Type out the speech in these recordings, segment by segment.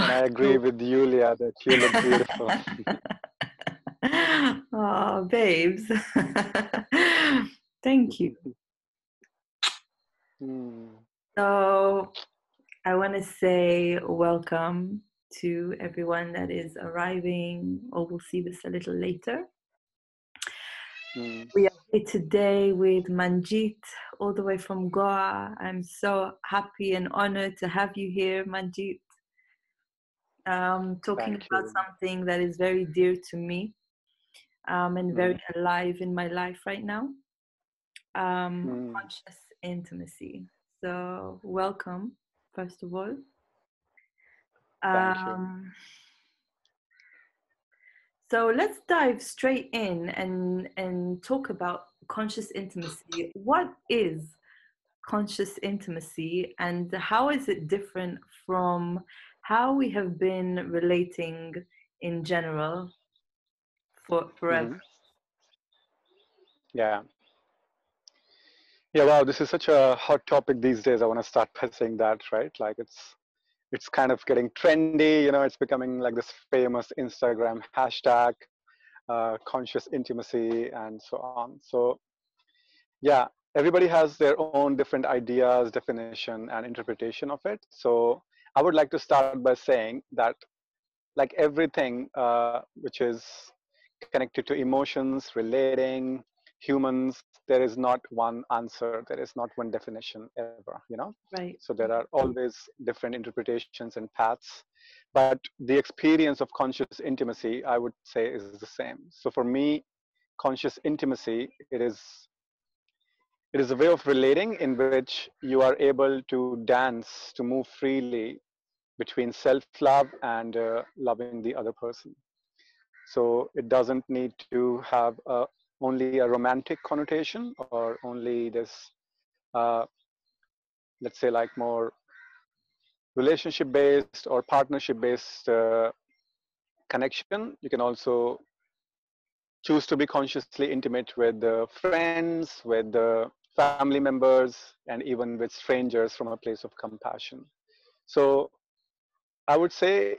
and I agree with Julia that you look beautiful. oh, babes. Thank you. Mm. So, I want to say welcome to everyone that is arriving, or we'll see this a little later. Mm. We are here today with Manjeet, all the way from Goa. I'm so happy and honored to have you here, Manjeet. Um, talking Thank about you. something that is very dear to me um, and very mm. alive in my life right now um, mm. conscious intimacy. So, welcome, first of all. Um, so let's dive straight in and and talk about conscious intimacy. What is conscious intimacy, and how is it different from how we have been relating in general for forever? Mm-hmm. Yeah. Yeah, wow, this is such a hot topic these days. I want to start by saying that, right? Like it's it's kind of getting trendy you know it's becoming like this famous instagram hashtag uh, conscious intimacy and so on so yeah everybody has their own different ideas definition and interpretation of it so i would like to start by saying that like everything uh, which is connected to emotions relating humans there is not one answer. There is not one definition ever you know? Right. So there are always different interpretations and paths but the experience of conscious intimacy i would say is the same. So for me conscious intimacy it is it is a way of relating in which you are able to dance to move freely between self love and uh, loving the other person. So it doesn't need to have a only a romantic connotation or only this uh, let's say like more relationship based or partnership based uh, connection. You can also choose to be consciously intimate with friends with the family members and even with strangers from a place of compassion so i would say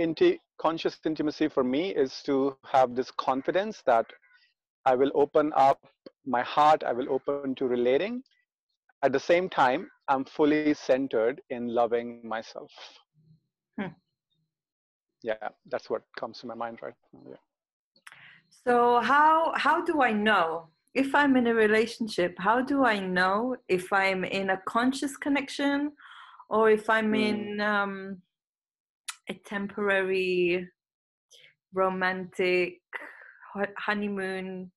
inti- conscious intimacy for me is to have this confidence that I will open up my heart, I will open to relating. At the same time, I'm fully centered in loving myself. Hmm. Yeah, that's what comes to my mind right now. Yeah. So how how do I know if I'm in a relationship? How do I know if I'm in a conscious connection or if I'm hmm. in um, a temporary romantic honeymoon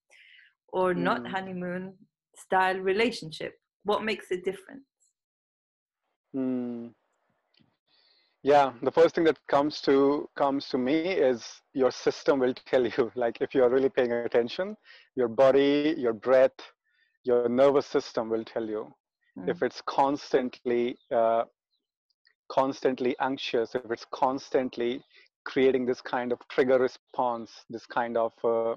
or mm. not honeymoon style relationship? What makes it different? Mm. Yeah, the first thing that comes to comes to me is your system will tell you. Like if you are really paying attention, your body, your breath, your nervous system will tell you. Mm. If it's constantly uh, constantly anxious, if it's constantly creating this kind of trigger response, this kind of uh,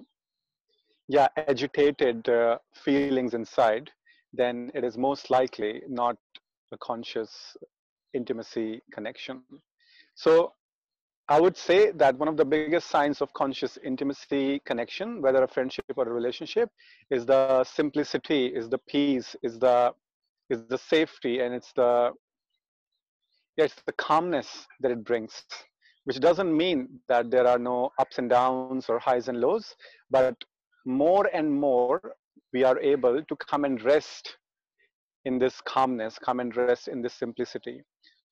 yeah agitated uh, feelings inside, then it is most likely not a conscious intimacy connection. So I would say that one of the biggest signs of conscious intimacy connection, whether a friendship or a relationship, is the simplicity, is the peace, is the is the safety, and it's the yeah, it's the calmness that it brings which doesn't mean that there are no ups and downs or highs and lows, but more and more we are able to come and rest in this calmness, come and rest in this simplicity.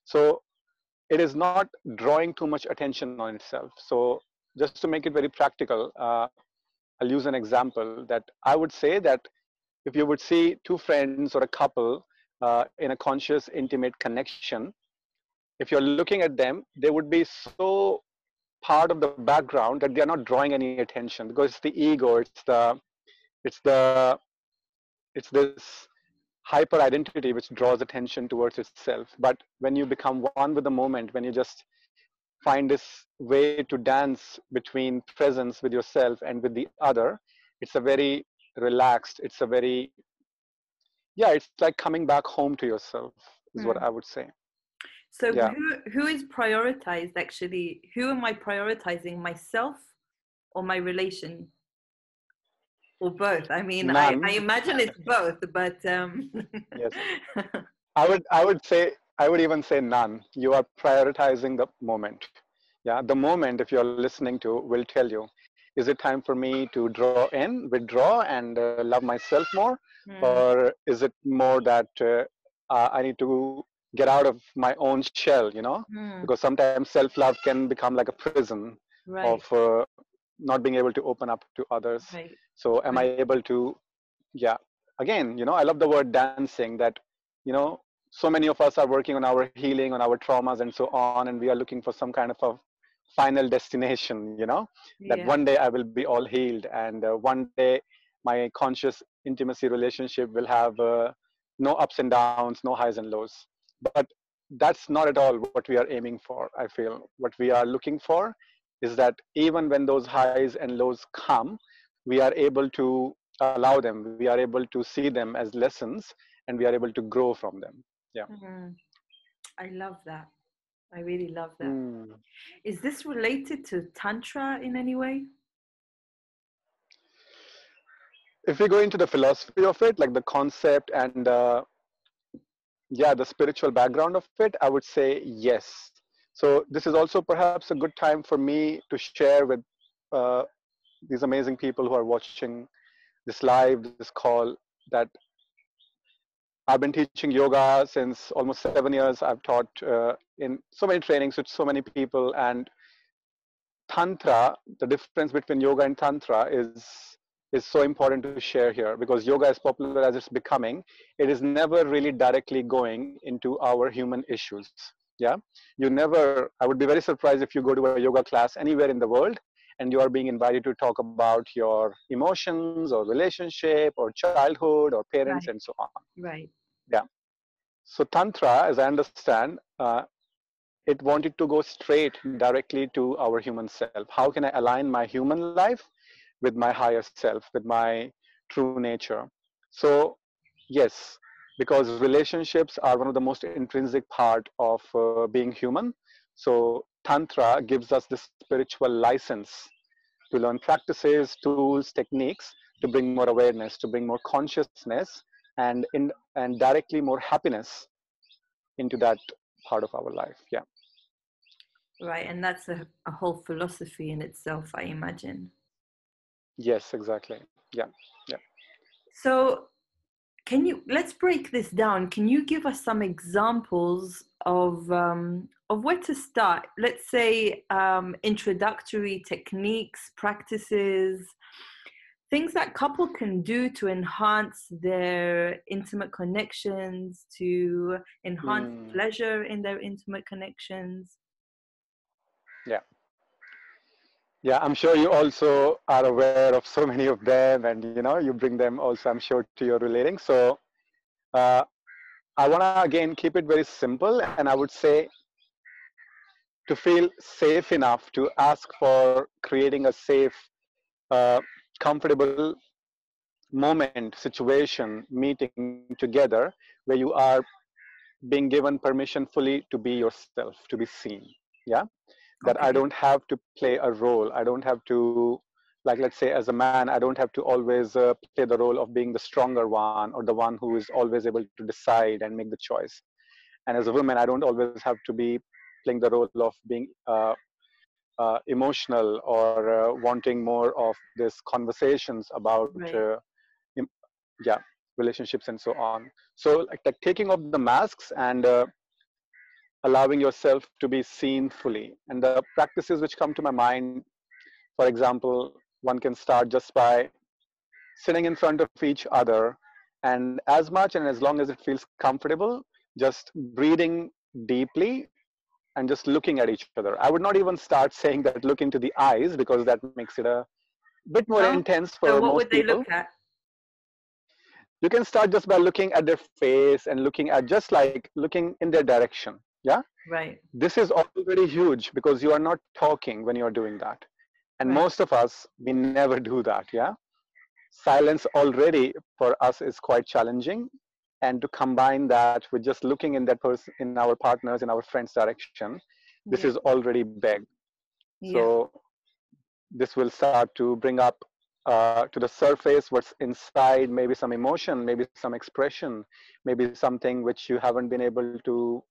So it is not drawing too much attention on itself. So just to make it very practical, uh, I'll use an example that I would say that if you would see two friends or a couple uh, in a conscious, intimate connection, if you're looking at them, they would be so part of the background that they're not drawing any attention because it's the ego, it's the, it's the, it's this hyper identity which draws attention towards itself. But when you become one with the moment, when you just find this way to dance between presence with yourself and with the other, it's a very relaxed, it's a very, yeah, it's like coming back home to yourself, is mm. what hmm. I would say. So yeah. who who is prioritized actually? Who am I prioritizing? Myself or my relation? Or both? I mean, I, I, imagine it's both, but um yes. I would I would say I would even say none. You are prioritizing the moment. Yeah, the moment if you're listening to will tell you is it time for me to draw in, withdraw, and uh, love myself more, mm. or is it more that uh, uh, I need to get out of my own shell? You know, mm. because sometimes self-love can become like a prison right. of uh, not being able to open up to others. Right. So, am right. I able to? Yeah. Again, you know, I love the word dancing. That you know, so many of us are working on our healing, on our traumas, and so on, and we are looking for some kind of a final destination you know that one day i will be all healed and uh, one day my conscious intimacy relationship will have uh, no ups and downs no highs and lows but that's not at all what we are aiming for i feel what we are looking for is that even when those highs and lows come we are able to allow them we are able to see them as lessons and we are able to grow from them yeah mm-hmm. i love that I really love that. Mm. Is this related to Tantra in any way? If we go into the philosophy of it, like the concept and uh, yeah, the spiritual background of it, I would say yes. So this is also perhaps a good time for me to share with uh, these amazing people who are watching this live, this call, that I've been teaching yoga since almost seven years. I've taught uh, in so many trainings with so many people, and tantra. The difference between yoga and tantra is is so important to share here because yoga, as popular as it's becoming, it is never really directly going into our human issues. Yeah, you never. I would be very surprised if you go to a yoga class anywhere in the world and you are being invited to talk about your emotions or relationship or childhood or parents right. and so on. Right. Yeah. So Tantra, as I understand, uh, it wanted to go straight directly to our human self. How can I align my human life with my higher self, with my true nature? So, yes, because relationships are one of the most intrinsic part of uh, being human. So Tantra gives us this spiritual license to learn practices, tools, techniques to bring more awareness, to bring more consciousness, and in and directly more happiness into that part of our life. Yeah. Right, and that's a, a whole philosophy in itself, I imagine. Yes, exactly. Yeah, yeah. So, can you let's break this down? Can you give us some examples of um, of where to start let's say um, introductory techniques practices things that couple can do to enhance their intimate connections to enhance mm. pleasure in their intimate connections yeah yeah i'm sure you also are aware of so many of them and you know you bring them also i'm sure to your relating so uh, I want to again keep it very simple, and I would say to feel safe enough to ask for creating a safe, uh, comfortable moment, situation, meeting together where you are being given permission fully to be yourself, to be seen. Yeah, that okay. I don't have to play a role. I don't have to like let's say as a man i don't have to always uh, play the role of being the stronger one or the one who is always able to decide and make the choice and as a woman i don't always have to be playing the role of being uh, uh, emotional or uh, wanting more of this conversations about right. Uh, yeah relationships and so on so like, like taking off the masks and uh, allowing yourself to be seen fully. And the practices which come to my mind for example one can start just by sitting in front of each other and as much and as long as it feels comfortable just breathing deeply and just looking at each other. I would not even start saying that look into the eyes because that makes it a bit more oh, intense for so what most would they people. look at? You can start just by looking at their face and looking at just like looking in their direction yeah right this is already huge because you are not talking when you're doing that and right. most of us we never do that yeah silence already for us is quite challenging and to combine that with just looking in that person in our partners in our friends direction this yeah. is already big yeah. so this will start to bring up uh, to the surface what's inside maybe some emotion maybe some expression maybe something which you haven't been able to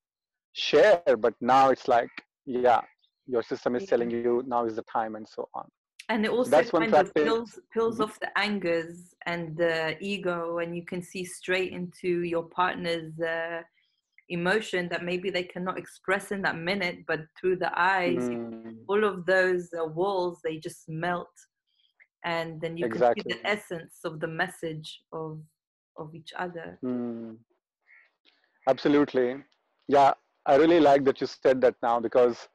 share but now it's like yeah your system is telling you now is the time and so on and it also That's kind of peels, peels mm-hmm. off the angers and the ego and you can see straight into your partner's uh, emotion that maybe they cannot express in that minute but through the eyes mm. all of those uh, walls they just melt and then you exactly. can see the essence of the message of of each other mm. absolutely yeah i really like that you said that now because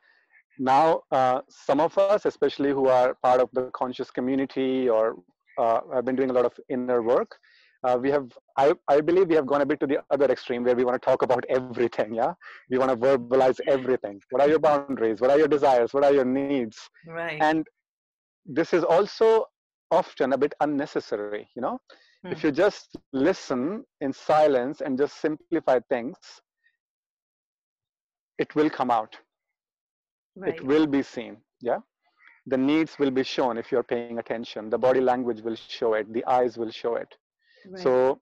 now uh, some of us especially who are part of the conscious community or uh, have been doing a lot of inner work uh, we have I, I believe we have gone a bit to the other extreme where we want to talk about everything yeah? We want to verbalize everything. What are your boundaries? What are your desires? What are your needs? Right. And this is also often a bit unnecessary you know? Hmm. if you just listen in silence and just simplify things it will come out. Right. it will be seen yeah? The needs will be shown if you're paying attention. The body language will show it. The eyes will show it. Right. so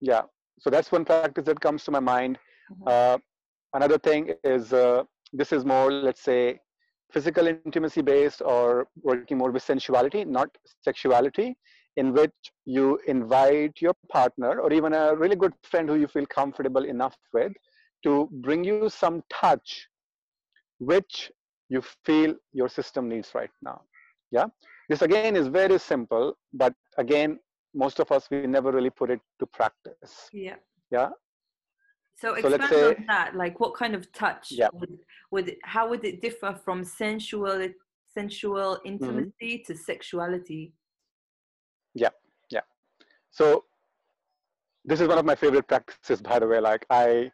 yeah. So that's one practice that comes to my mind. Mm-hmm. uh, another thing is uh, this is more let's say physical intimacy based or working more with sensuality not sexuality in which you invite your partner or even a really good friend who you feel comfortable enough with to bring you some touch which you feel your system needs right now. Yeah? This again is very simple but again most of us we never really put it to practice. Yeah. Yeah? So expand so say, on that like what kind of touch yeah. would, would how would it differ from sensual sensual intimacy mm-hmm. to sexuality? Yeah yeah. So this is one of my favorite practices by the way. Like i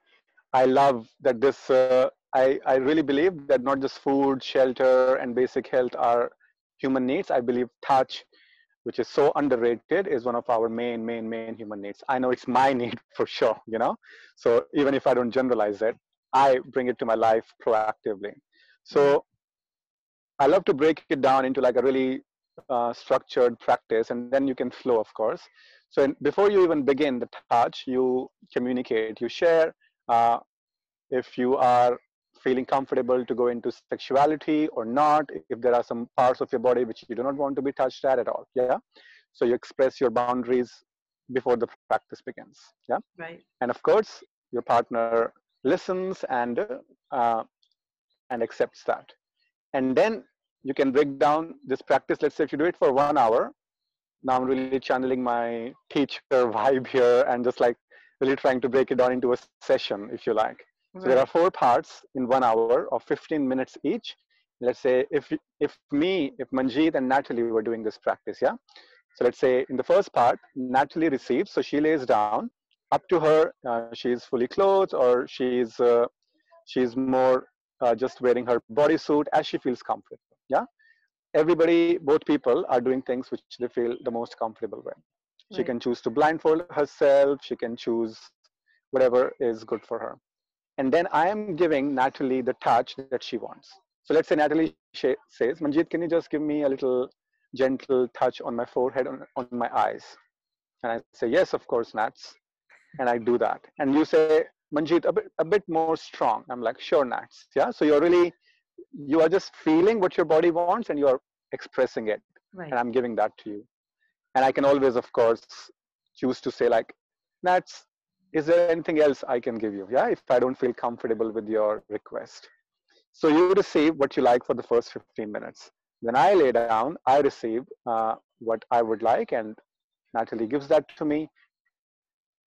i love that this uh, I, I really believe that not just food, shelter, and basic health are human needs. I believe touch, which is so underrated, is one of our main, main, main human needs. I know it's my need for sure, you know? So even if I don't generalize it, I bring it to my life proactively. So I love to break it down into like a really uh, structured practice, and then you can flow, of course. So in, before you even begin the touch, you communicate, you share. Uh, if you are feeling comfortable to go into sexuality or not, if there are some parts of your body which you do not want to be touched at at all. Yeah. So you express your boundaries before the practice begins. Yeah. Right. And of course, your partner listens and uh, and accepts that. And then you can break down this practice. Let's say if you do it for one hour, now I'm really channeling my teacher vibe here and just like really trying to break it down into a session, if you like. So there are four parts in one hour of 15 minutes each. Let's say if if me, if Manjeet and Natalie were doing this practice, yeah. So let's say in the first part, Natalie receives, so she lays down. Up to her, uh, is fully clothed, or she's uh, she's more uh, just wearing her bodysuit as she feels comfortable. Yeah. Everybody, both people, are doing things which they feel the most comfortable with. Right. She can choose to blindfold herself. She can choose whatever is good for her and then I am giving Natalie the touch that she wants. So let's say Natalie says, Manjeet, can you just give me a little gentle touch on my forehead, on, on my eyes? And I say, yes, of course, Nats. And I do that. And you say, Manjeet, a bit, a bit more strong. I'm like, sure, Nats. Yeah. So you're really, you are just feeling what your body wants and you're expressing it. Right. And I'm giving that to you. And I can always, of course, choose to say like, Nats, is there anything else I can give you? Yeah, if I don't feel comfortable with your request. So you receive what you like for the first 15 minutes. then I lay down, I receive uh, what I would like, and Natalie gives that to me.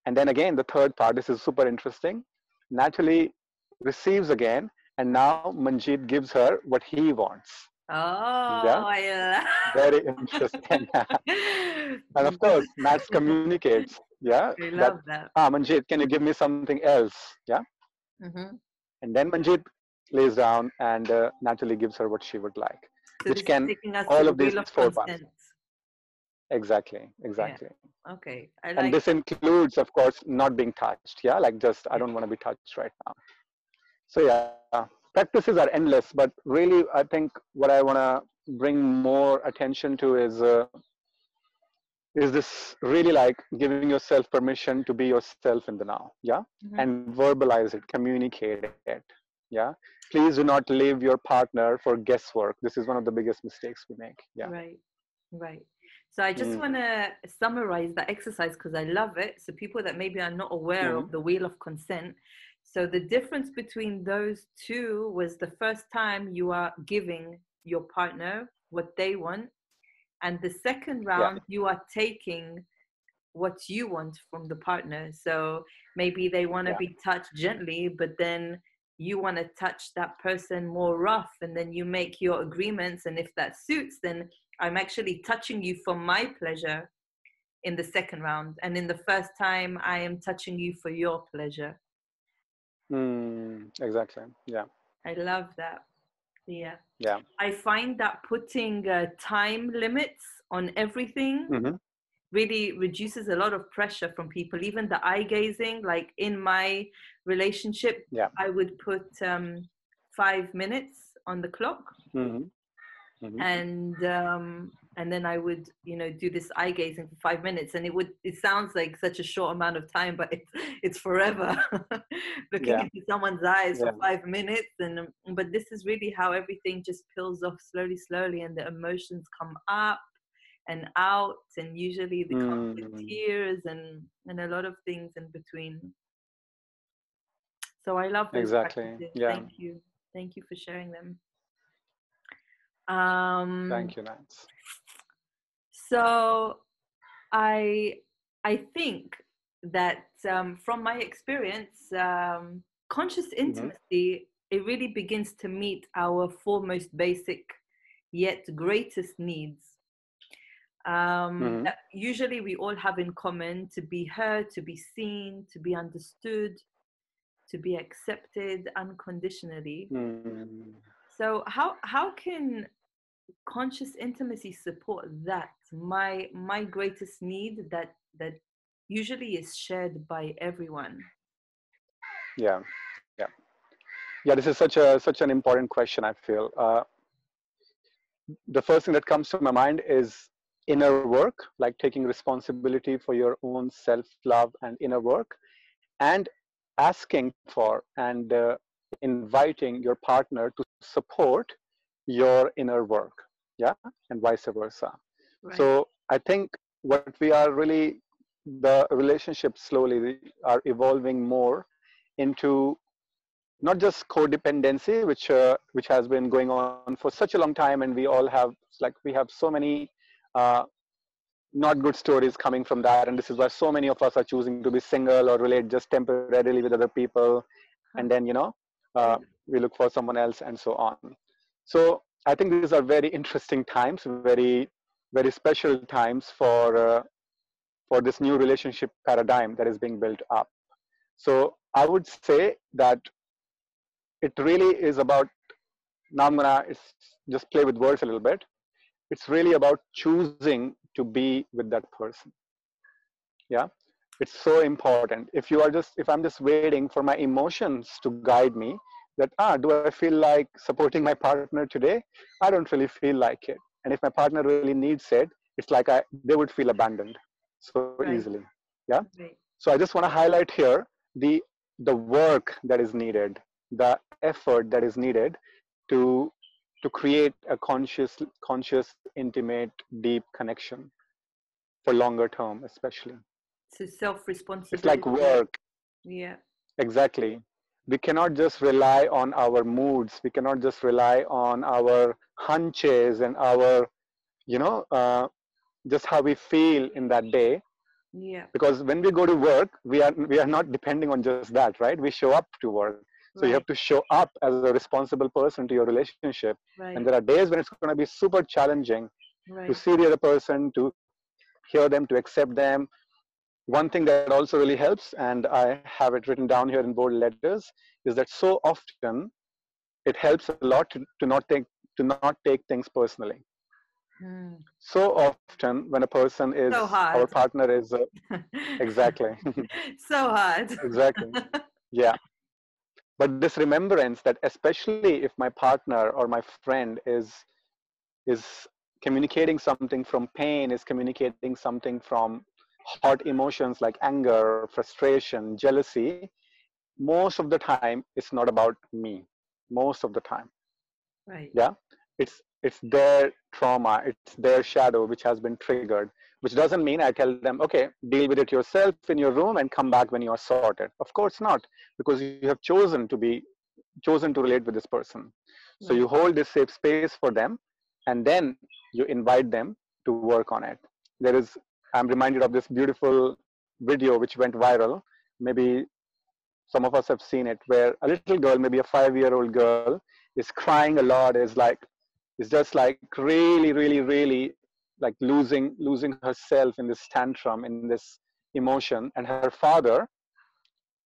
And then again, the third part, this is super interesting. Natalie receives again, and now Manjeet gives her what he wants. Oh, yeah? very interesting. and of course, Nats communicates yeah I love that, that. ah manjeet can you give me something else yeah mm-hmm. and then manjeet lays down and uh, natalie gives her what she would like so which can all of these four parts exactly exactly yeah. okay like and this includes of course not being touched yeah like just i don't want to be touched right now so yeah practices are endless but really i think what i want to bring more attention to is uh, is this really like giving yourself permission to be yourself in the now yeah mm-hmm. and verbalize it communicate it yeah please do not leave your partner for guesswork this is one of the biggest mistakes we make yeah right right so i just mm. want to summarize that exercise because i love it so people that maybe are not aware mm. of the wheel of consent so the difference between those two was the first time you are giving your partner what they want and the second round yeah. you are taking what you want from the partner so maybe they want to yeah. be touched gently but then you want to touch that person more rough and then you make your agreements and if that suits then i'm actually touching you for my pleasure in the second round and in the first time i am touching you for your pleasure mm, exactly yeah i love that yeah yeah i find that putting uh, time limits on everything mm-hmm. really reduces a lot of pressure from people even the eye gazing like in my relationship yeah. i would put um, five minutes on the clock mm-hmm. Mm-hmm. and um, and then I would you know do this eye gazing for five minutes, and it would it sounds like such a short amount of time, but it's it's forever looking yeah. into someone's eyes yeah. for five minutes, and um, but this is really how everything just peels off slowly, slowly, and the emotions come up and out, and usually they come with mm. tears and and a lot of things in between. So I love exactly. Practices. Yeah. Thank you. Thank you for sharing them. Um, Thank you, Nance. So, I I think that um, from my experience, um, conscious mm-hmm. intimacy mm-hmm. it really begins to meet our foremost basic yet greatest needs. Um, mm-hmm. usually, we all have in common to be heard, to be seen, to be understood, to be accepted unconditionally. Mm-hmm. So how how can conscious intimacy support that my my greatest need that that usually is shared by everyone? Yeah, yeah, yeah. This is such a such an important question. I feel uh, the first thing that comes to my mind is inner work, like taking responsibility for your own self love and inner work, and asking for and uh, inviting your partner to support your inner work yeah and vice versa right. so i think what we are really the relationships slowly are evolving more into not just codependency which uh, which has been going on for such a long time and we all have like we have so many uh, not good stories coming from that and this is why so many of us are choosing to be single or relate just temporarily with other people and then you know uh, we look for someone else and so on. So i think these are very interesting times very very special times for uh, for this new relationship paradigm that is being built up. So i would say that it really is about now i'm gonna just play with words a little bit. It's really about choosing to be with that person. Yeah? It's so important. If you are just if i'm just waiting for my emotions to guide me that ah do i feel like supporting my partner today? I don't really feel like it and if my partner really needs it it's like i they would feel abandoned so right. easily. Yeah? Right. so i just want to highlight here the the work that is needed the effort that is needed to to create a conscious conscious intimate deep connection for longer term especially. So self responsibility it's like work. Yeah. Exactly we cannot just rely on our moods we cannot just rely on our hunches and our you know uh, just how we feel in that day yeah because when we go to work we are we are not depending on just that right we show up to work so right. you have to show up as a responsible person to your relationship right. and there are days when it's going to be super challenging right. to see the other person to hear them to accept them one thing that also really helps, and I have it written down here in bold letters, is that so often it helps a lot to, to not take to not take things personally. Mm. So often, when a person is So hard. our partner is uh, exactly so hard. exactly yeah but this remembrance that especially if my partner or my friend is is communicating something from pain is communicating something from hot emotions like anger frustration jealousy most of the time it's not about me. Most of the time. Right. yeah? It's it's their trauma it's their shadow which has been triggered which doesn't mean i tell them okay deal with it yourself in your room and come back when you are sorted. Of course not because you have chosen to be chosen to relate with this person. So you hold this safe space for them and then you invite them to work on it. There is i'm reminded of this beautiful video which went viral. Maybe some of us have seen it where a little girl maybe a five year old girl is crying a lot is like is just like really really really like losing losing herself in this tantrum in this emotion. And her father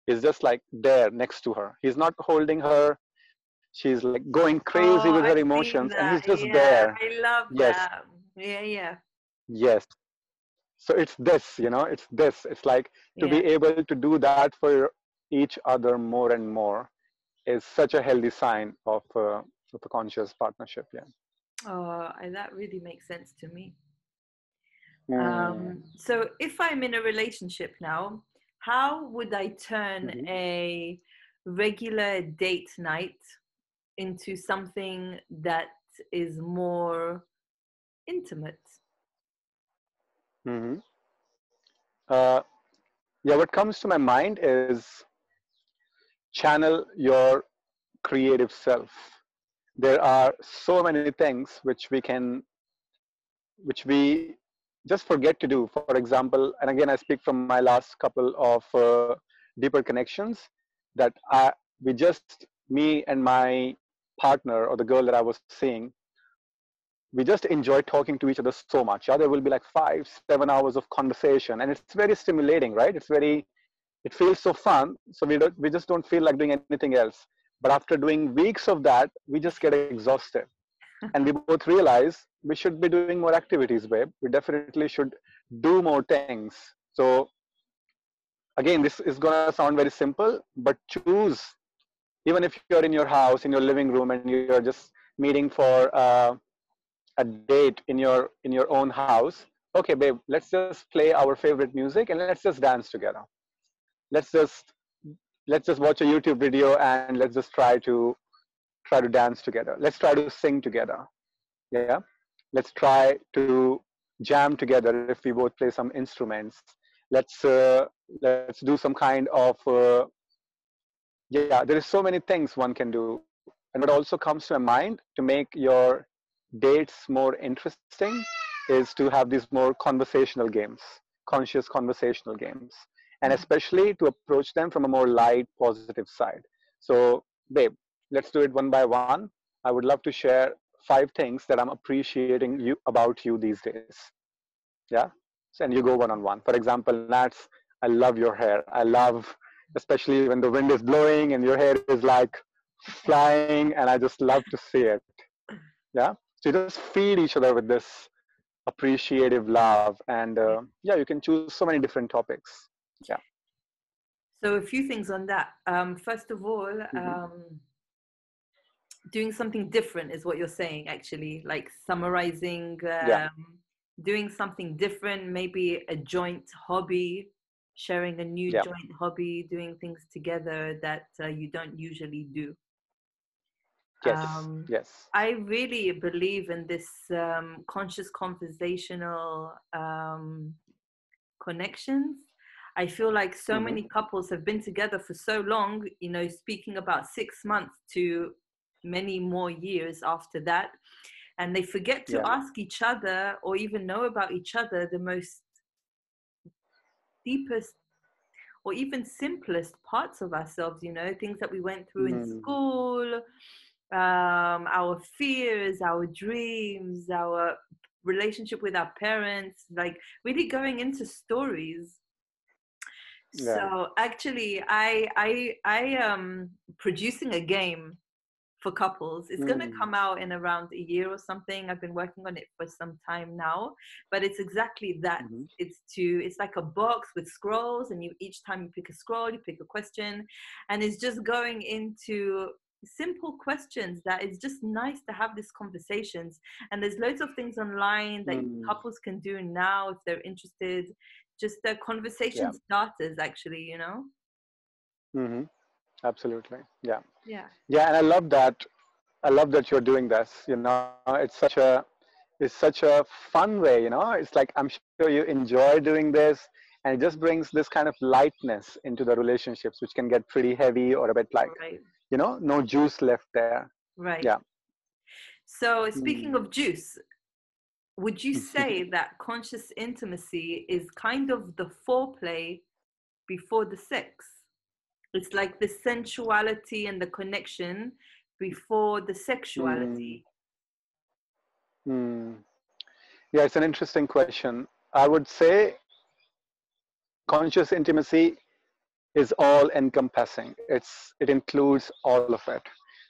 is just like there next to her. He's not holding her. She's like going crazy Oh, with her I've emotions and he's just yeah, there. I love Yes. that. Yeah, yeah. yes so it's this you know it's this it's like to yeah. be able to do that for each other more and more is such a healthy sign of uh, of a conscious partnership yeah Oh, and that really makes sense to me. Mm. Um, so if I'm in a relationship now, how would I turn Mhm. a regular date night into something that is more intimate? Hmm Uh, yeah, what comes to my mind is channel your creative self. There are so many things which we can, which we just forget to do. For example, and again, I speak from my last couple of uh, deeper connections that I, we just, me and my partner or the girl that I was seeing, we just enjoy talking to each other so much. Yeah, there will be like five, seven hours of conversation, and it's very stimulating, right? It's very, it feels so fun. So we don't, we just don't feel like doing anything else. But after doing weeks of that, we just get exhausted, and we both realize we should be doing more activities, babe. We definitely should do more things. So again, this is gonna sound very simple, but choose. Even if you're in your house, in your living room, and you're just meeting for uh, a date in your in your own house. Okay babe let's just play our favorite music and let's just dance together. Let's just let's just watch a youtube video and let's just try to try to dance together. Let's try to sing together. Yeah? Let's try to jam together if we both play some instruments. Let's uh, let's do some kind of uh, yeah there is so many things one can do. And what also comes to my mind to make your dates more interesting is to have these more conversational games, conscious conversational games, and mm-hmm. especially to approach them from a more light, positive side. So, babe, let's do it one by one. I would love to share five things that I'm appreciating you about you these days. Yeah, and you go one on one. For example, Nats, I love your hair. I love, especially when the wind is blowing and your hair is like flying, and I just love to see it. Yeah, so you just feed each other with this appreciative love and uh, yeah you can choose so many different topics Yeah. So a few things on that. Um, first of all, Mhm. um, doing something different is what you're saying. Actually, like summarizing, um, Yeah. doing something different, maybe a joint hobby, sharing a new Yeah. joint hobby, doing things together that uh, you don't usually do. Yes Um, yes I really believe in this um, conscious conversational um, connections. I feel like so Mhm. many couples have been together for so long, you know, speaking about six months to many more years after that. And they forget to Yeah. ask each other or even know about each other the most deepest or even simplest parts of ourselves, you know, things that we went through in Mm. school, um, our fears, our dreams, our relationship with our parents, like really going into stories. Yeah. So actually, I I I am producing a game for couples. It's mm. going to come out in around a year or something. I've been working on it for some time now, but it's exactly that. Mm-hmm. It's to it's like a box with scrolls, and you each time you pick a scroll, you pick a question, and it's just going into simple questions that it's just nice to have these conversations. And there's loads of things online that mm. couples can do now if they're interested. Just the conversation yeah. starters actually you know? Mm-hmm. Absolutely. Yeah. Yeah. Yeah and i love that. I love that you're doing this you know? It's such a it's such a fun way you know? It's like i'm sure you enjoy doing this and it just brings this kind of lightness into the relationships which can get pretty heavy or a bit like right. You know no juice left there right yeah so speaking mm. of juice would you say that conscious intimacy is kind of the foreplay before the sex it's like the sensuality and the connection before the sexuality. Mm. Mm. Yeah, it's an interesting question. I would say conscious intimacy is all encompassing. It's it includes all of it.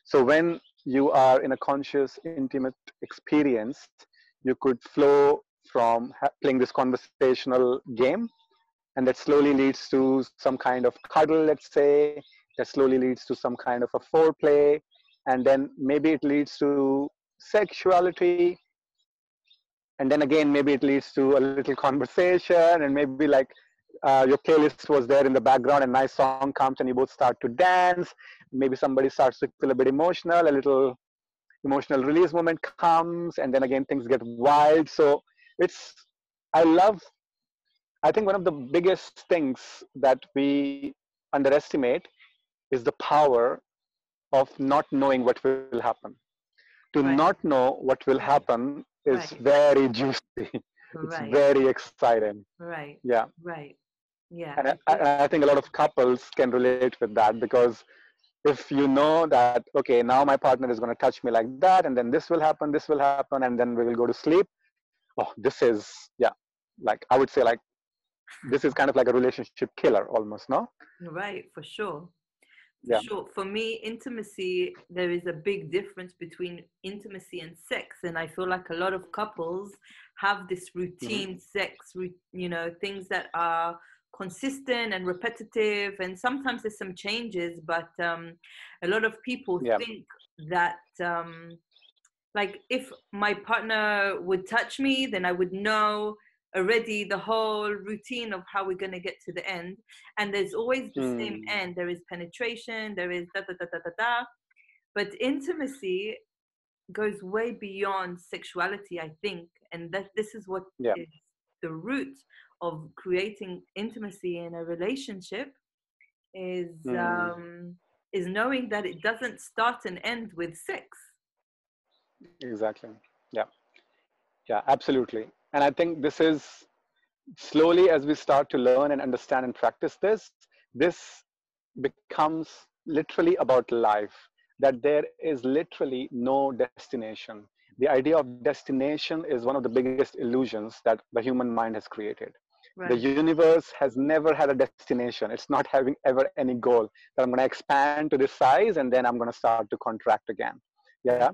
So when you are in a conscious intimate experience, you could flow from playing this conversational game and that slowly leads to some kind of cuddle let's say that slowly leads to some kind of a foreplay and then maybe it leads to sexuality and then again maybe it leads to a little conversation and maybe like uh, your playlist was there in the background and nice song comes and you both start to dance maybe somebody starts to feel a bit emotional a little emotional release moment comes and then again things get wild so it's i love I think one of the biggest things that we underestimate is the power of not knowing what will happen. To right. not know what will happen is right. very juicy. it's right. very exciting. Right. Yeah. Right. Yeah. And I, I think a lot of couples can relate with that because if you know that okay now my partner is going to touch me like that and then this will happen this will happen and then we will go to sleep oh this is yeah like i would say like this is kind of like a relationship killer almost no right for sure for yeah. sure for me intimacy there is a big difference between intimacy and sex and i feel like a lot of couples have this routine mm-hmm. sex you know things that are consistent and repetitive and sometimes there's some changes but um, a lot of people yeah. think that um, like if my partner would touch me then i would know already the whole routine of how we're going to get to the end and there's always the mm. same hmm. end there is penetration there is da da da da da da but intimacy goes way beyond sexuality i think and that this is what yeah. is the root of creating intimacy in a relationship is mm. um is knowing that it doesn't start and end with sex exactly yeah yeah absolutely and I think this is slowly as we start to learn and understand and practice this, this becomes literally about life, that there is literally no destination. The idea of destination is one of the biggest illusions that the human mind has created. Right. The universe has never had a destination. It's not having ever any goal that I'm going to expand to this size and then I'm going to start to contract again. Yeah.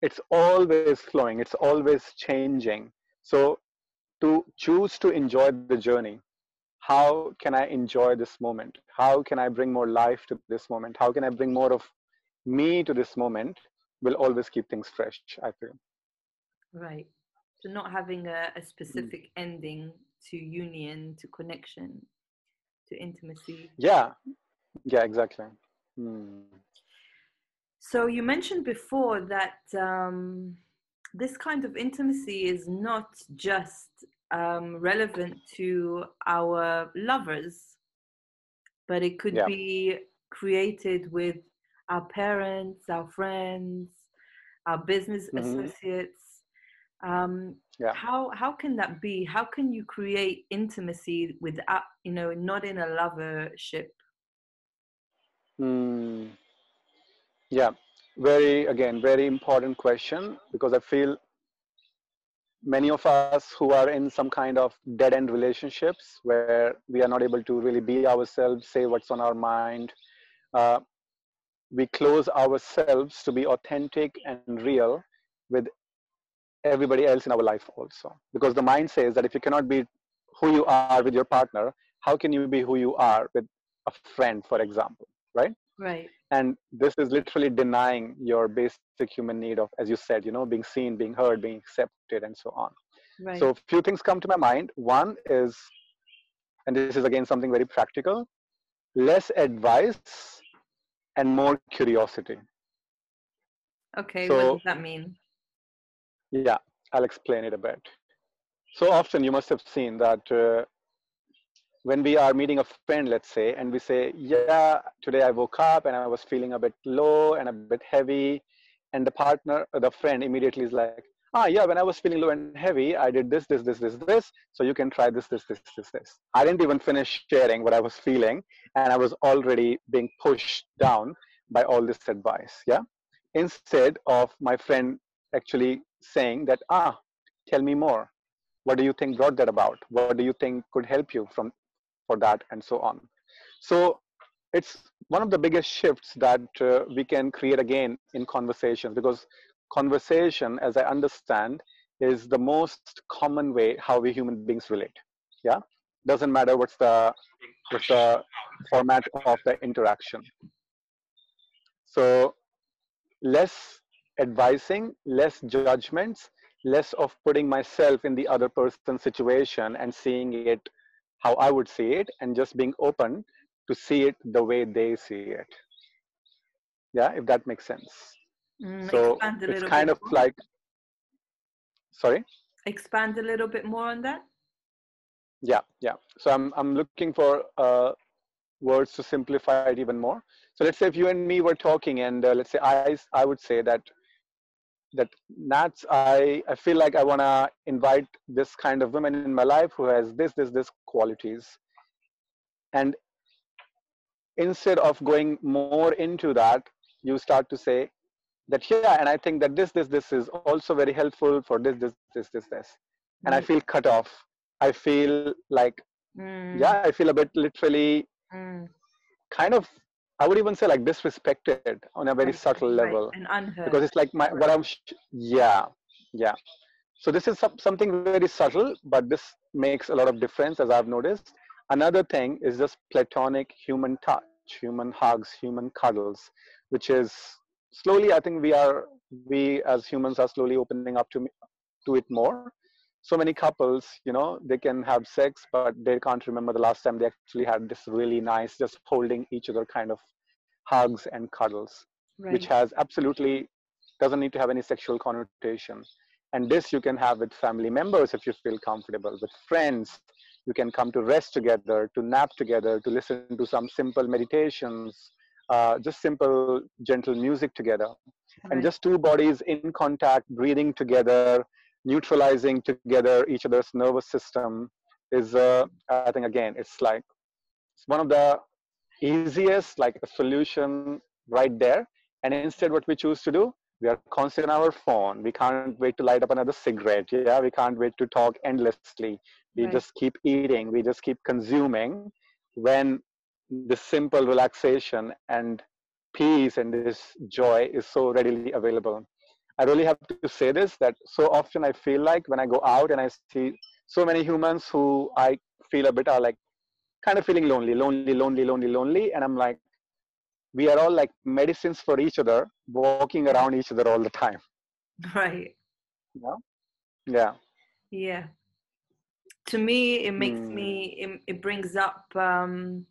It's always flowing, it's always changing. So to choose to enjoy the journey, how can I enjoy this moment? How can I bring more life to this moment? How can I bring more of me to this moment? Will always keep things fresh, I feel. Right. So not having a, a mm. specific mm. ending to union, to connection, to intimacy. Yeah. Yeah, exactly. Mm. So you mentioned before that um, this kind of intimacy is not just um, relevant to our lovers, but it could yeah. be created with our parents, our friends, our business mm-hmm. associates. Um, yeah. How how can that be? How can you create intimacy without you know not in a lovership? Mm. Yeah, very again very important question because i feel many of us who are in some kind of dead end relationships where we are not able to really be ourselves say what's on our mind uh, we close ourselves to be authentic and real with everybody else in our life also. Because the mind says that if you cannot be who you are with your partner how can you be who you are with a friend for example right? Right. And this is literally denying your basic human need of as you said you know being seen being heard being accepted and so on. Right so a few things come to my mind. One is and this is again something very practical less advice and more curiosity. Okay so- what does that mean Yeah, I'll explain it a bit. So often you must have seen that uh, when we are meeting a friend, let's say, and we say, Yeah, today I woke up and I was feeling a bit low and a bit heavy. And the partner, the friend immediately is like, Ah, yeah, when I was feeling low and heavy, I did this, this, this, this, this. So you can try this, this, this, this, this. I didn't even finish sharing what I was feeling, and I was already being pushed down by all this advice. Yeah. Instead of my friend actually saying that ah tell me more. What do you think brought that about? What do you think could help you from for that? and so on. So it's one of the biggest shifts that uh, we can create again in conversations because conversation as i understand is the most common way how we human beings relate. Yeah? Doesn't matter what's the what's the format of the interaction. So less advising, less judgments, less of putting myself in the other person's situation and seeing it how I would see it, and just being open to see it the way they see it. Yeah, if that makes sense. Mm, so it's kind of more. like, sorry. expand a little bit more on that Yeah, yeah. So I'm I'm looking for uh, words to simplify it even more. So let's say if you and me were talking, and uh, let's say I I would say that that Nats, I I feel like I wanna invite this kind of woman in my life who has this this this qualities, and instead of going more into that, you start to say that yeah, and I think that this this this is also very helpful for this this this this this, and I Mm, feel cut off. I feel like mm, yeah i feel a bit literally mm. kind of i would even say like disrespected on a very Right, subtle right, level. and unheard. Because it's like my what i'm sh- yeah yeah. So this is something very subtle but this makes a lot of difference as i've noticed. Another thing is just platonic human touch human hugs human cuddles which is slowly i think we are we as humans are slowly opening up to to it more so many couples you know they can have sex but they can't remember the last time they actually had this really nice just holding each other kind of hugs and cuddles right. which has absolutely doesn't need to have any sexual connotation. And this you can have with family members if you feel comfortable with friends. You can come to rest together to nap together to listen to some simple meditations uh, just simple gentle music together. And just two bodies in contact breathing together neutralizing together each other's nervous system is uh, i think again it's like it's one of the easiest like a solution right there. And instead what we choose to do we are constantly on our phone. We can't wait to light up another cigarette. Yeah we can't wait to talk endlessly. We Right. just keep eating. We just keep consuming. When the simple relaxation and peace and this joy is so readily available i really have to say this that so often i feel like when i go out and i see so many humans who i feel a bit are like kind of feeling lonely lonely lonely lonely lonely and i'm like we are all like medicines for each other walking around each other all the time right Yeah. yeah yeah to me it makes Hmm. me it, it brings up um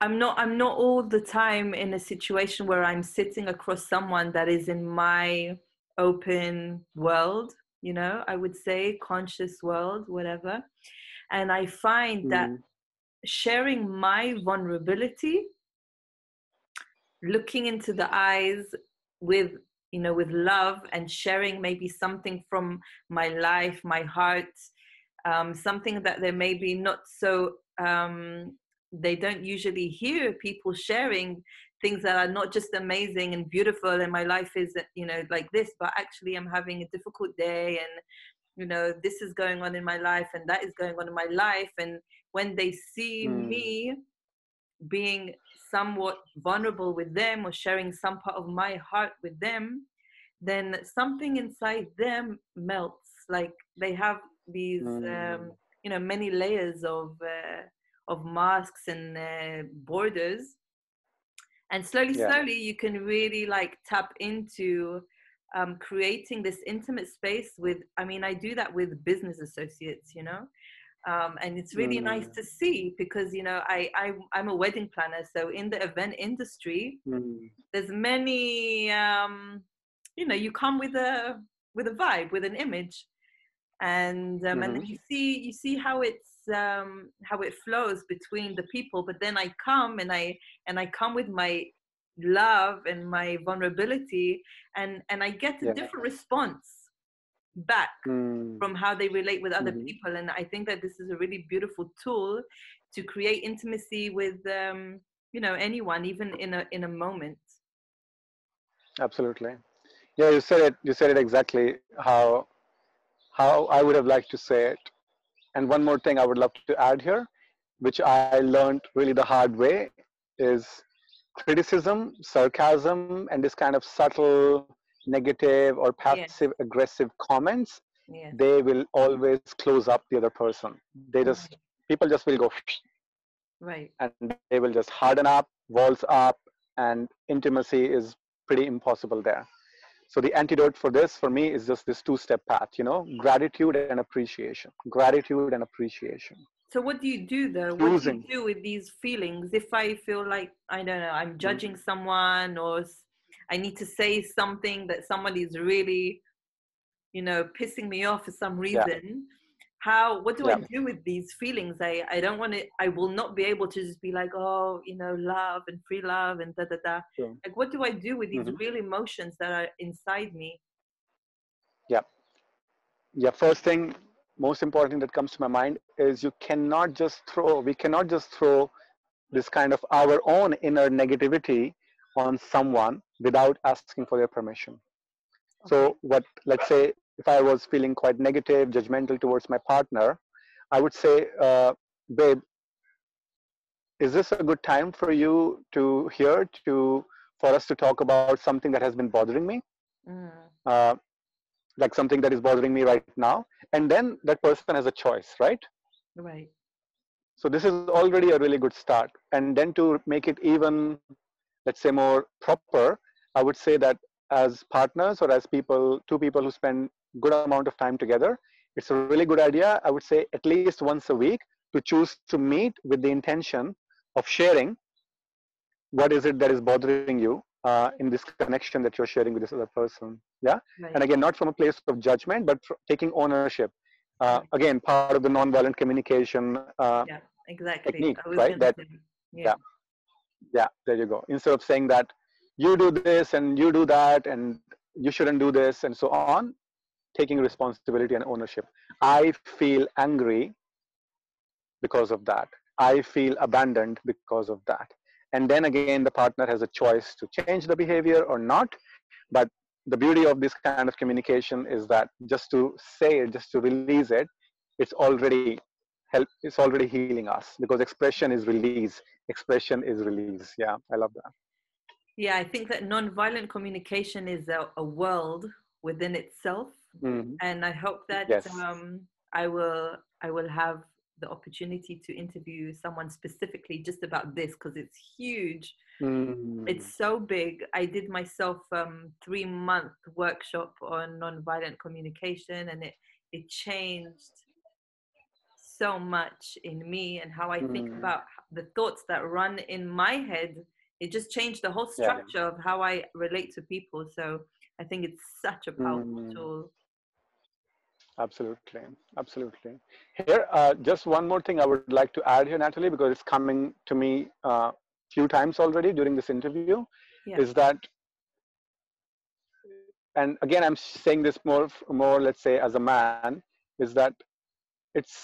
i'm not i'm not all the time in a situation where i'm sitting across someone that is in my open world you know i would say conscious world whatever. And i find that Mm, sharing my vulnerability looking into the eyes with you know with love and sharing maybe something from my life my heart um, something that they maybe not so um, they don't usually hear people sharing things that are not just amazing and beautiful and my life is you know like this but actually i'm having a difficult day and you know this is going on in my life and that is going on in my life and when they see Mm. me being somewhat vulnerable with them or sharing some part of my heart with them then something inside them melts like they have these um, Mm. you know many layers of uh, of masks and uh, borders and slowly Yeah. slowly you can really like tap into um, creating this intimate space with i mean i do that with business associates you know um, and it's really nice Mm. to see because you know I, I i'm a wedding planner so in the event industry Mm. there's many um, you know you come with a with a vibe with an image and um, and then Mhm. you see you see how it's um, how it flows between the people but then i come and i and i come with my love and my vulnerability and and i get a Yeah. different response back Mm. from how they relate with other Mhm. people and i think that this is a really beautiful tool to create intimacy with um, you know anyone even in a in a moment Absolutely. Yeah, you said it. You said it exactly how how I would have liked to say it. And one more thing I would love to add here, which I learned really the hard way, is criticism, sarcasm, and this kind of subtle negative or passive aggressive comments. yeah They will always close up the other person. They just people just will go right and they will just harden up, walls up, and intimacy is pretty impossible there. So the antidote for this, for me, is just this two-step path. You know, gratitude and appreciation. Gratitude and appreciation. So what do you do though? What do you do with these feelings? If I feel like I don't know, I'm mm. judging someone or i need to say something that somebody is really, you know, pissing me off for some Yeah. How? What do I do with these feelings? I I don't want to. I will not be able to just be like, oh, you know, love and free love and da da da. Sure. Like, what do I do with these Mhm. real emotions that are inside me? Yeah. Yeah. First thing, most important thing that comes to my mind is you cannot just throw. We cannot just throw this kind of our own inner negativity on someone without asking for their permission. So what, let's say if I was feeling quite negative, judgmental towards my partner, I would say, uh, babe, is this a good time for you to hear to, for us to talk about something that has been bothering me? Mm, Uh, like something that is bothering me right now. And then that person has a choice, right? right. So this is already a really good start. And then to make it even, let's say more proper, I would say that as partners or as people, two people who spend good amount of time together, it's a really good idea. I would say at least once a week to choose to meet with the intention of sharing what is it that is bothering you uh, in this connection that you're sharing with this other person. Yeah. Right. And again, not from a place of judgment, but taking ownership. Uh, again, part of the nonviolent communication uh, yeah. Exactly. technique, right? That- say, yeah. yeah there you go instead of saying that you do this and you do that and you shouldn't do this and so on taking responsibility and ownership. I feel angry because of that. I feel abandoned because of that. And then again the partner has a choice to change the behavior or not. But the beauty of this kind of communication is that just to say it just to release it it's already help it's already healing us because expression is release. Expression is release. Yeah i love that. Yeah, I think that non-violent communication is a, a world within itself, Mhm. and I hope that Yes. um, I will I will have the opportunity to interview someone specifically just about this because it's huge. Mm. It's so big. I did myself um, three month workshop on non-violent communication, and it it changed so much in me and how I think Mm. about the thoughts that run in my head. It just changed the whole Yeah. structure of how I relate to people. So I think it's such a powerful Mm. tool. Absolutely absolutely here uh, just one more thing i would like to add here natalie because it's coming to me a uh, few times already during this interview Yeah. is that and again i'm saying this more more let's say as a man is that it's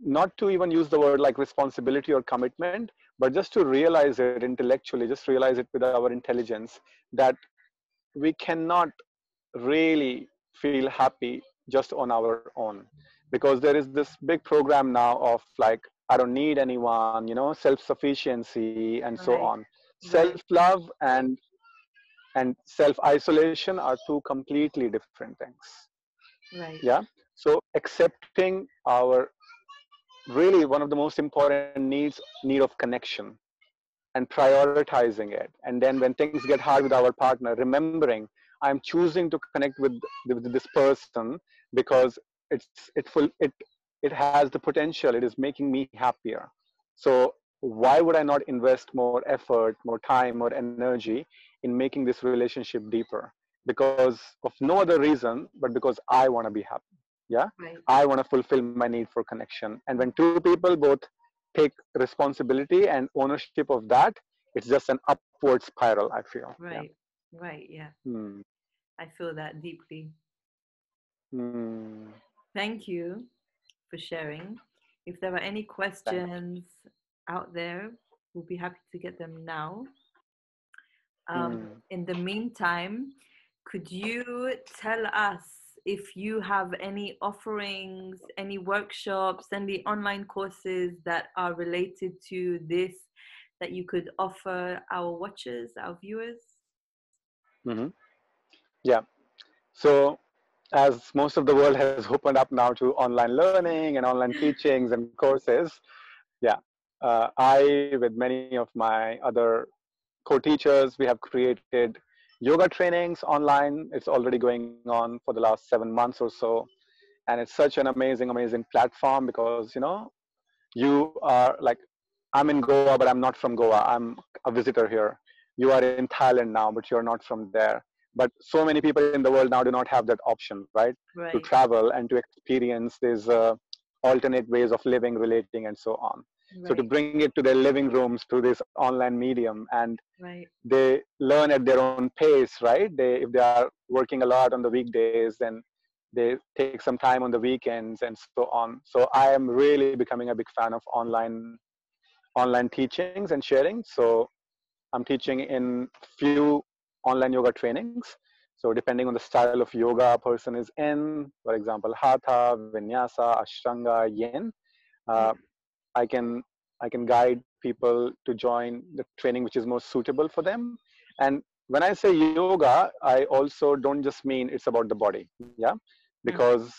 not to even use the word like responsibility or commitment but just to realize it intellectually just realize it with our intelligence that we cannot really feel happy just on our own because there is this big program now of like I don't need anyone, you know, self-sufficiency and so Right. on. Mm-hmm. Self-love and and self-isolation are two completely different things. Right. Yeah. So accepting our really one of the most important needs, need of connection and prioritizing it. And then when things get hard with our partner, remembering I'm choosing to connect with, with this person because it's it full it it has the potential it is making me happier so why would i not invest more effort more time more energy in making this relationship deeper because of no other reason but because i want to be happy Right. i want to fulfill my need for connection and when two people both take responsibility and ownership of that it's just an upward spiral i feel Yeah. Right. Right. Yeah. Hmm. I feel that deeply. Hmm. Thank you for sharing. If there are any questions out there, we'll be happy to get them now. Um, Mm. In the meantime, could you tell us if you have any offerings, any workshops, any online courses that are related to this that you could offer our watchers, our viewers? Hmm Yeah. So, as most of the world has opened up now to online learning and online teachings and courses, yeah, uh, I, with many of my other co-teachers, we have created yoga trainings online. It's already going on for the last seven months or so, and it's such an amazing, amazing platform because you know, you are like, I'm in Goa, but I'm not from Goa. I'm a visitor here. You are in Thailand now, but you're not from there. But so many people in the world now do not have that option right? To travel and to experience these uh, alternate ways of living relating and so on. So to bring it to their living rooms through this online medium and Right. they learn at their own pace right? They if they are working a lot on the weekdays then they take some time on the weekends and so on. So i am really becoming a big fan of online online teachings and sharing. So i'm teaching in few online yoga trainings. So depending on the style of yoga a person is in for example hatha vinyasa ashtanga yin uh, i can i can guide people to join the training which is most suitable for them. And when i say yoga i also don't just mean it's about the body yeah? Because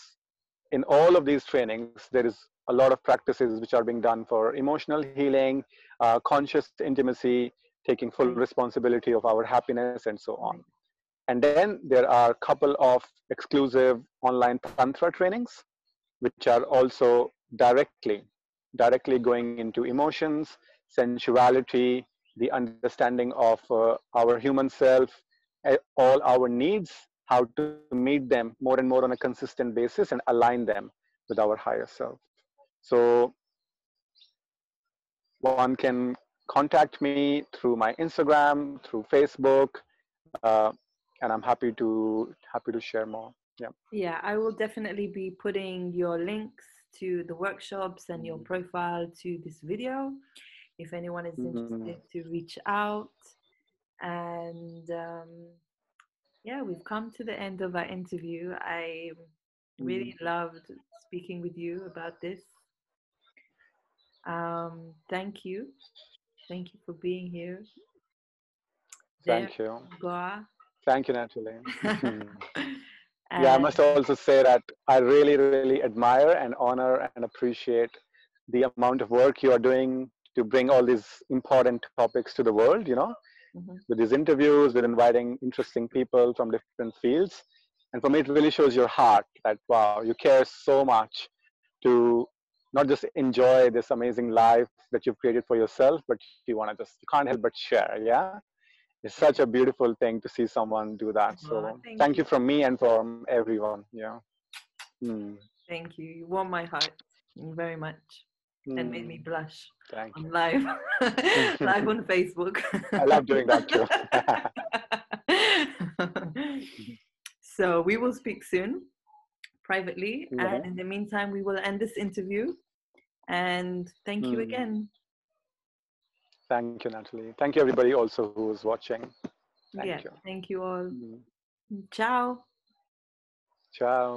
in all of these trainings there is a lot of practices which are being done for emotional healing uh, conscious intimacy taking full responsibility of our happiness and so on. And then there are a couple of exclusive online tantra trainings which are also directly directly going into emotions sensuality the understanding of uh, our human self eh, all our needs how to meet them more and more on a consistent basis and align them with our higher self. So one can contact me through my instagram through facebook uh, and i'm happy to happy to share more Yeah, Yeah, I will definitely be putting your links to the workshops and your Mhm. profile to this video if anyone is Mhm. interested to reach out. And um, yeah, we've come to the end of our interview. I really loved speaking with you about this. Um, thank you. Thank you for being here. thank you Goa. thank you natalie yeah i must also say that i really really admire and honor and appreciate the amount of work you are doing to bring all these important topics to the world you know Mhm. with these interviews with inviting interesting people from different fields and for me it really shows your heart that wow you care so much to not just enjoy this amazing life that you've created for yourself but you want to just you can't help but share yeah it's such a beautiful thing to see someone do that so Aw, thank thank you you. from me and from everyone yeah Hmm. Thank you. You warmed my heart very much and made me Hmm. blush thank you live live on Facebook. I love doing that too. so we will speak soon privately Yeah. and in the meantime we will end this interview and thank you Hmm. again. thank you natalie thank you everybody also who is watching Thank yeah, you. thank you all. Hmm. Ciao. ciao